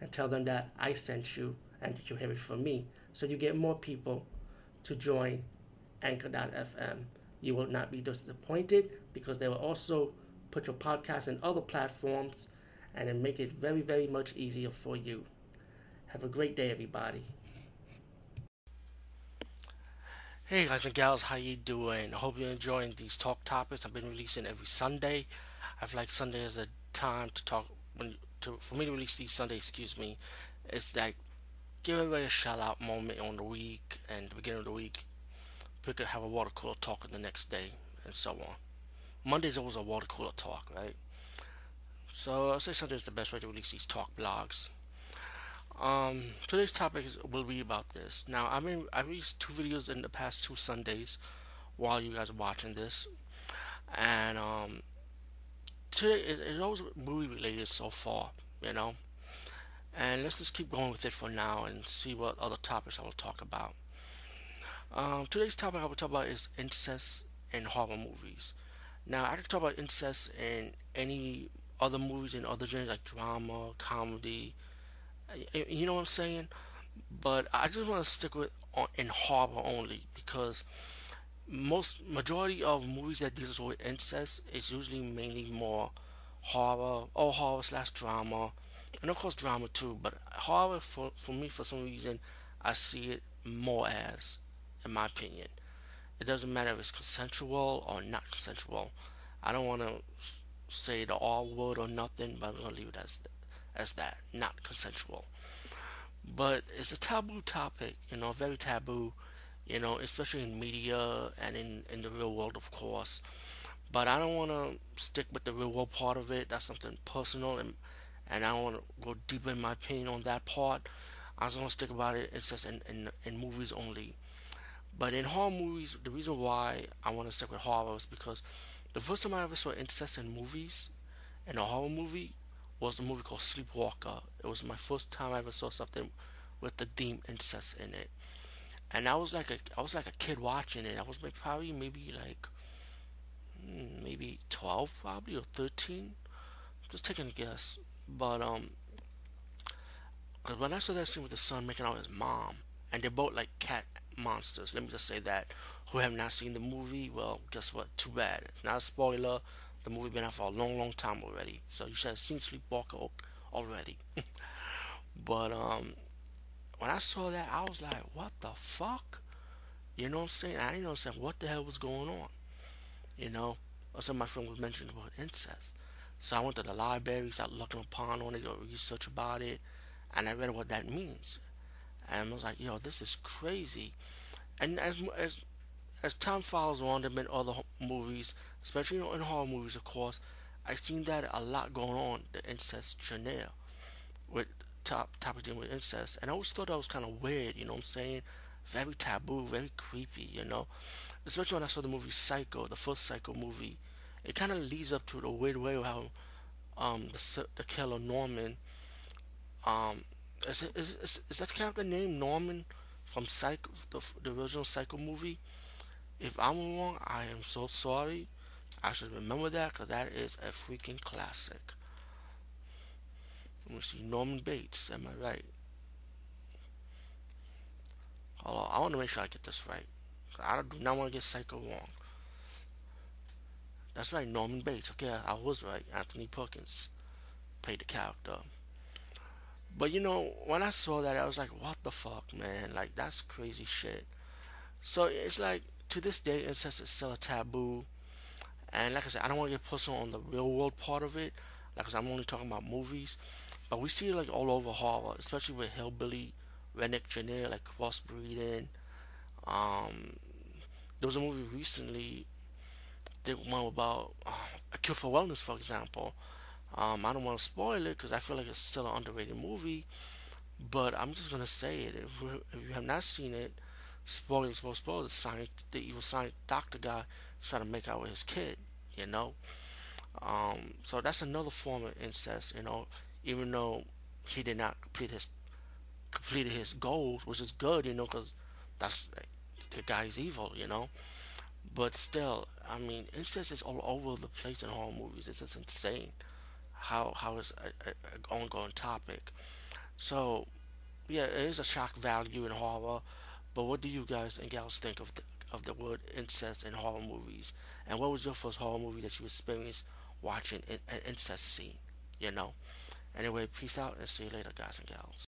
and tell them that I sent you and that you have it from me. So you get more people to join Anchor.fm. You will not be disappointed because they will also put your podcast in other platforms and then make it very, very much easier for you. Have a great day, everybody. Hey guys and gals, how you doing? I hope you're enjoying these talk topics. I've been releasing every Sunday. I've like Sunday as a time to talk when to for me to release these Sunday, excuse me. is like give everybody a shout out moment on the week and the beginning of the week. We could have a water cooler talk the next day and so on. Monday's always a water cooler talk, right? So I'll say Sunday is the best way to release these talk blogs. Um, today's topic is, will be about this. Now, I mean, I released two videos in the past two Sundays while you guys are watching this, and um, today it, it's always movie related so far, you know. And let's just keep going with it for now and see what other topics I will talk about. Um, today's topic I will talk about is incest in horror movies. Now, I can talk about incest in any other movies in other genres like drama, comedy, you know what I'm saying? But I just want to stick with in horror only because most majority of movies that deals with incest is usually mainly more horror or horror slash drama, and of course drama too. But horror for for me for some reason I see it more as, in my opinion, it doesn't matter if it's consensual or not consensual. I don't want to say the R word or nothing, but I'm gonna leave it as as that, not consensual. But it's a taboo topic, you know, very taboo, you know, especially in media and in, in the real world, of course. But I don't want to stick with the real world part of it. That's something personal, and and I don't want to go deeper in my opinion on that part. I just want to stick about it. It's just in, in in movies only. But in horror movies, the reason why I want to stick with horror is because the first time I ever saw incest in movies, in a horror movie, was a movie called Sleepwalker. It was my first time I ever saw something with the theme incest in it, and I was like a I was like a kid watching it. I was probably maybe like hmm, maybe twelve, probably or thirteen. Just taking a guess, but um, when I saw that scene with the son making out with his mom, and they're both like cat monsters. Let me just say that. Who have not seen the movie, well, guess what? Too bad. It's not a spoiler. The movie been out for a long, long time already. So you should have seen Sleepwalker already. but um, when I saw that, I was like, what the fuck? You know what I'm saying? I didn't understand what the hell was going on. You know? some of my friend was mentioning about incest. So I went to the library, started looking upon on it, or research about it, and I read what that means. And I was like, yo, this is crazy. And as as as time follows on, there have been other movies especially in horror movies, of course, I've seen that a lot going on, the incest genre, with top topic dealing with incest, and I always thought that was kind of weird, you know what I'm saying? Very taboo, very creepy, you know? Especially when I saw the movie Psycho, the first Psycho movie. It kind of leads up to the weird way how um, the, the killer Norman, um, is, it, is, is, is that character name Norman from Psycho, the, the original Psycho movie? If I'm wrong, I am so sorry. I should remember that because that is a freaking classic. Let me see, Norman Bates, am I right? Hold on, I want to make sure I get this right. I do not want to get Psycho wrong. That's right, Norman Bates. Okay, I was right. Anthony Perkins played the character. But you know, when I saw that, I was like, what the fuck, man? Like, that's crazy shit. So it's like, to this day, incest is still a taboo. And like I said, I don't want to get personal on the real world part of it. Like I said, I'm only talking about movies. But we see it like all over horror, especially with hillbilly, redneck genre, like crossbreeding. Um, there was a movie recently. They one about uh, a cure for wellness, for example. Um, I don't want to spoil it because I feel like it's still an underrated movie. But I'm just gonna say it. If, if you have not seen it, spoilers spoilers. The science, the evil science doctor guy trying to make out with his kid. You know. Um, so that's another form of incest. You know, even though he did not complete his completed his goals, which is good. You know, because that's the guy's evil. You know. But still, I mean, incest is all over the place in horror movies. It's just insane how how it's an ongoing topic. So yeah, it is a shock value in horror. But what do you guys and gals think of the of the word incest in horror movies? And what was your first horror movie that you experienced watching an incest scene? You know. Anyway, peace out and see you later, guys and gals.